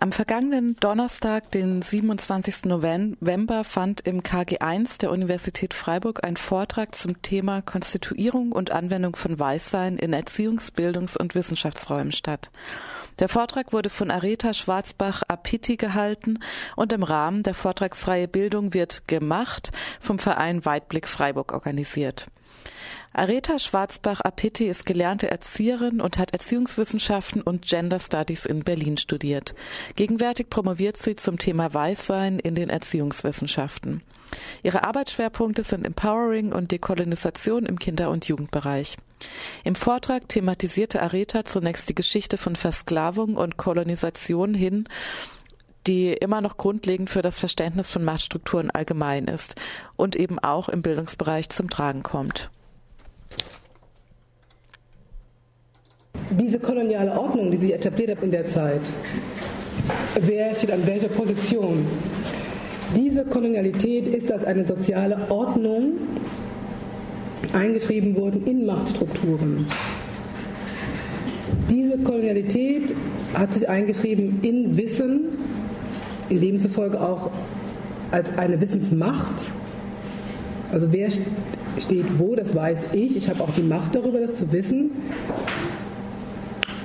Am vergangenen Donnerstag, den 27. November, fand im KG1 der Universität Freiburg ein Vortrag zum Thema Konstituierung und Anwendung von Weißsein in Erziehungs-, Bildungs- und Wissenschaftsräumen statt. Der Vortrag wurde von Areta Schwarzbach-Apiti gehalten und im Rahmen der Vortragsreihe Bildung wird gemacht vom Verein Weitblick Freiburg organisiert. Areta Schwarzbach-Apeti ist gelernte Erzieherin und hat Erziehungswissenschaften und Gender Studies in Berlin studiert. Gegenwärtig promoviert sie zum Thema Weißsein in den Erziehungswissenschaften. Ihre Arbeitsschwerpunkte sind Empowering und Dekolonisation im Kinder- und Jugendbereich. Im Vortrag thematisierte Areta zunächst die Geschichte von Versklavung und Kolonisation hin die immer noch grundlegend für das Verständnis von Machtstrukturen allgemein ist und eben auch im Bildungsbereich zum Tragen kommt. diese koloniale Ordnung, die sich etabliert hat in der Zeit, wer steht an welcher Position, diese Kolonialität ist als eine soziale Ordnung eingeschrieben worden in Machtstrukturen. Diese Kolonialität hat sich eingeschrieben in Wissen, demzufolge auch als eine Wissensmacht. Also wer steht wo, das weiß ich. Ich habe auch die Macht darüber, das zu wissen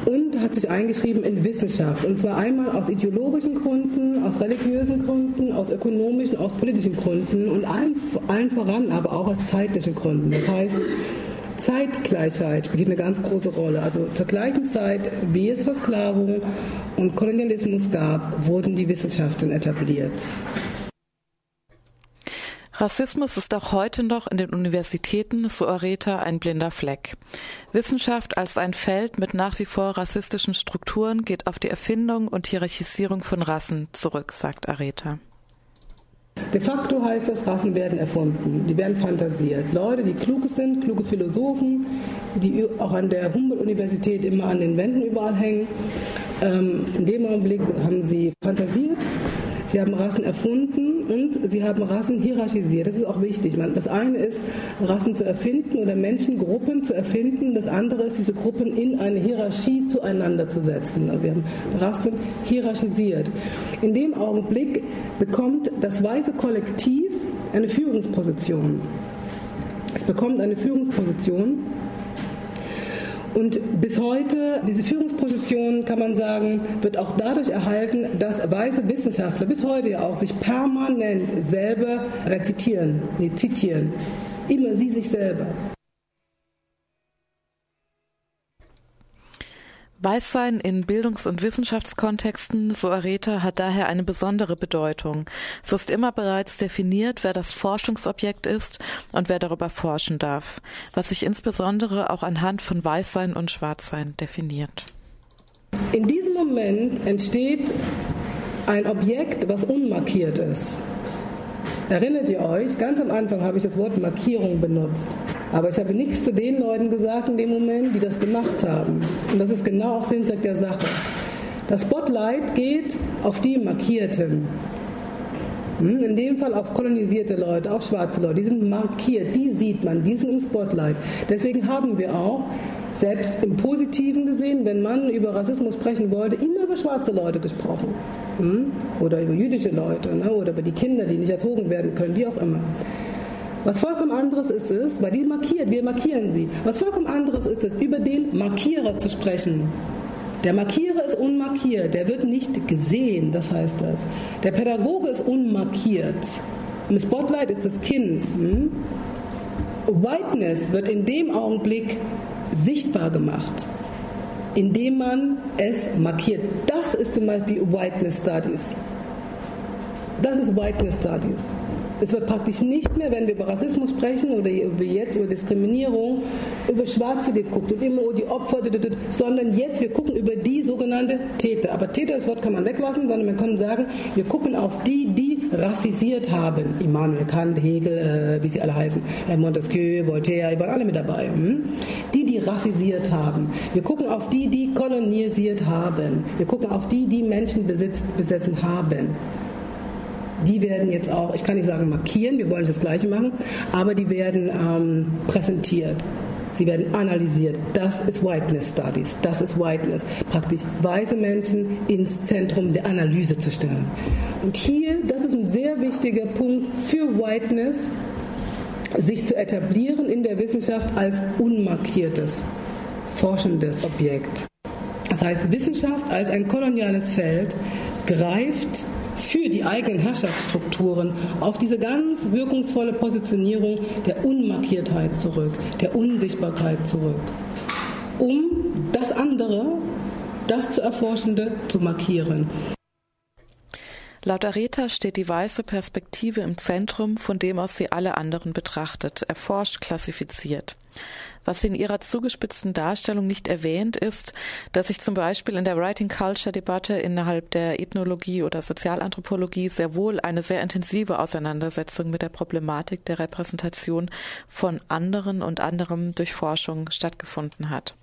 und hat sich eingeschrieben in Wissenschaft. Und zwar einmal aus ideologischen Gründen, aus religiösen Gründen, aus ökonomischen, aus politischen Gründen und allen, allen voran aber auch aus zeitlichen Gründen. Das heißt, Zeitgleichheit spielt eine ganz große Rolle. Also zur gleichen Zeit, wie es Versklavung und Kolonialismus gab, wurden die Wissenschaften etabliert. Rassismus ist auch heute noch in den Universitäten, so Areta, ein blinder Fleck. Wissenschaft als ein Feld mit nach wie vor rassistischen Strukturen geht auf die Erfindung und Hierarchisierung von Rassen zurück, sagt Areta. De facto heißt das, Rassen werden erfunden, die werden fantasiert. Leute, die klug sind, kluge Philosophen, die auch an der Humboldt-Universität immer an den Wänden überall hängen, ähm, in dem Augenblick haben sie fantasiert Sie haben Rassen erfunden und sie haben Rassen hierarchisiert. Das ist auch wichtig. Das eine ist, Rassen zu erfinden oder Menschengruppen zu erfinden. Das andere ist, diese Gruppen in eine Hierarchie zueinander zu setzen. Also sie haben Rassen hierarchisiert. In dem Augenblick bekommt das weiße Kollektiv eine Führungsposition. Es bekommt eine Führungsposition und bis heute, diese Führungsposition, kann man sagen, wird auch dadurch erhalten, dass weiße Wissenschaftler bis heute ja auch sich permanent selber rezitieren, nee, zitieren. Immer sie sich selber. Weißsein in Bildungs- und Wissenschaftskontexten, so Areta, hat daher eine besondere Bedeutung. Es ist immer bereits definiert, wer das Forschungsobjekt ist und wer darüber forschen darf, was sich insbesondere auch anhand von Weißsein und Schwarzsein definiert. In diesem Moment entsteht ein Objekt, was unmarkiert ist. Erinnert ihr euch? Ganz am Anfang habe ich das Wort Markierung benutzt. Aber ich habe nichts zu den Leuten gesagt in dem Moment, die das gemacht haben. Und das ist genau auch Sinn der Sache. Das Spotlight geht auf die Markierten. Hm, in dem Fall auf kolonisierte Leute, auch schwarze Leute, die sind markiert, die sieht man, die sind im Spotlight. Deswegen haben wir auch, selbst im Positiven gesehen, wenn man über Rassismus sprechen wollte, immer über schwarze Leute gesprochen. Hm, oder über jüdische Leute ne? oder über die Kinder, die nicht erzogen werden können, wie auch immer. Was vollkommen anderes ist es, weil die markiert, wir markieren sie. Was vollkommen anderes ist es, über den Markierer zu sprechen. Der Markierer ist unmarkiert, der wird nicht gesehen, das heißt das. Der Pädagoge ist unmarkiert. Im Spotlight ist das Kind. Hm? Whiteness wird in dem Augenblick sichtbar gemacht, indem man es markiert. Das ist zum Beispiel Whiteness Studies. Das ist Whiteness Studies. Es wird praktisch nicht mehr, wenn wir über Rassismus sprechen oder über jetzt über Diskriminierung, über Schwarze geguckt und immer die Opfer, sondern jetzt wir gucken über die sogenannte Täter. Aber Täter, das Wort kann man weglassen, sondern man kann sagen, wir gucken auf die, die rassisiert haben. Immanuel Kant, Hegel, äh, wie sie alle heißen, äh, Montesquieu, Voltaire, die waren alle mit dabei. Hm? Die, die rassisiert haben. Wir gucken auf die, die kolonisiert haben. Wir gucken auf die, die Menschen besitzt, besessen haben die werden jetzt auch, ich kann nicht sagen markieren, wir wollen das Gleiche machen, aber die werden ähm, präsentiert. Sie werden analysiert. Das ist Whiteness Studies. Das ist Whiteness. Praktisch weiße Menschen ins Zentrum der Analyse zu stellen. Und hier, das ist ein sehr wichtiger Punkt für Whiteness, sich zu etablieren in der Wissenschaft als unmarkiertes, forschendes Objekt. Das heißt, Wissenschaft als ein koloniales Feld greift für die eigenen Herrschaftsstrukturen auf diese ganz wirkungsvolle Positionierung der Unmarkiertheit zurück, der Unsichtbarkeit zurück, um das andere, das zu Erforschende zu markieren. Laut Areta steht die weiße Perspektive im Zentrum, von dem aus sie alle anderen betrachtet, erforscht, klassifiziert. Was in ihrer zugespitzten Darstellung nicht erwähnt, ist, dass sich zum Beispiel in der Writing Culture Debatte innerhalb der Ethnologie oder Sozialanthropologie sehr wohl eine sehr intensive Auseinandersetzung mit der Problematik der Repräsentation von anderen und anderem durch Forschung stattgefunden hat.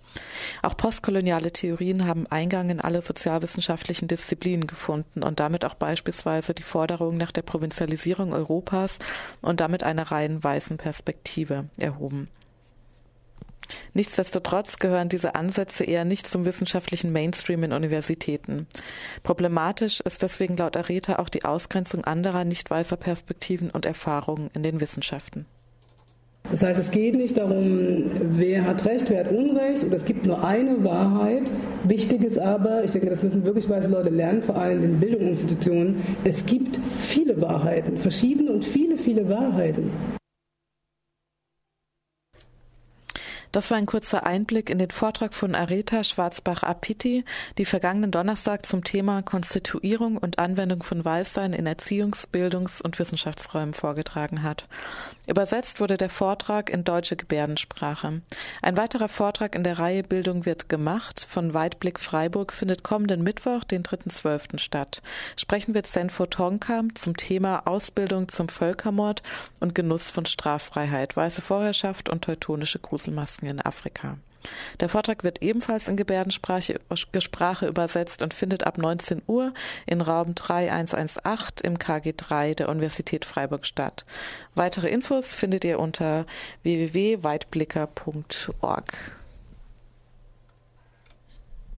Auch postkoloniale Theorien haben Eingang in alle sozialwissenschaftlichen Disziplinen gefunden und damit auch beispielsweise die Forderung nach der Provinzialisierung Europas und damit einer rein weißen Perspektive erhoben. Nichtsdestotrotz gehören diese Ansätze eher nicht zum wissenschaftlichen Mainstream in Universitäten. Problematisch ist deswegen laut Areta auch die Ausgrenzung anderer nicht weißer Perspektiven und Erfahrungen in den Wissenschaften. Das heißt, es geht nicht darum, wer hat Recht, wer hat Unrecht, oder es gibt nur eine Wahrheit. Wichtig ist aber, ich denke, das müssen wirklich weiße Leute lernen, vor allem in Bildungsinstitutionen, es gibt viele Wahrheiten, verschiedene und viele, viele Wahrheiten. Das war ein kurzer Einblick in den Vortrag von Areta Schwarzbach-Apiti, die vergangenen Donnerstag zum Thema Konstituierung und Anwendung von Weißsein in Erziehungs-, Bildungs- und Wissenschaftsräumen vorgetragen hat. Übersetzt wurde der Vortrag in deutsche Gebärdensprache. Ein weiterer Vortrag in der Reihe Bildung wird gemacht von Weitblick Freiburg findet kommenden Mittwoch, den 3.12. statt. Sprechen wird Senfo Tonkam zum Thema Ausbildung zum Völkermord und Genuss von Straffreiheit, weiße Vorherrschaft und teutonische Gruselmasken. Masken in Afrika. Der Vortrag wird ebenfalls in Gebärdensprache Sprache übersetzt und findet ab 19 Uhr in Raum 3118 im KG3 der Universität Freiburg statt. Weitere Infos findet ihr unter www.weitblicker.org.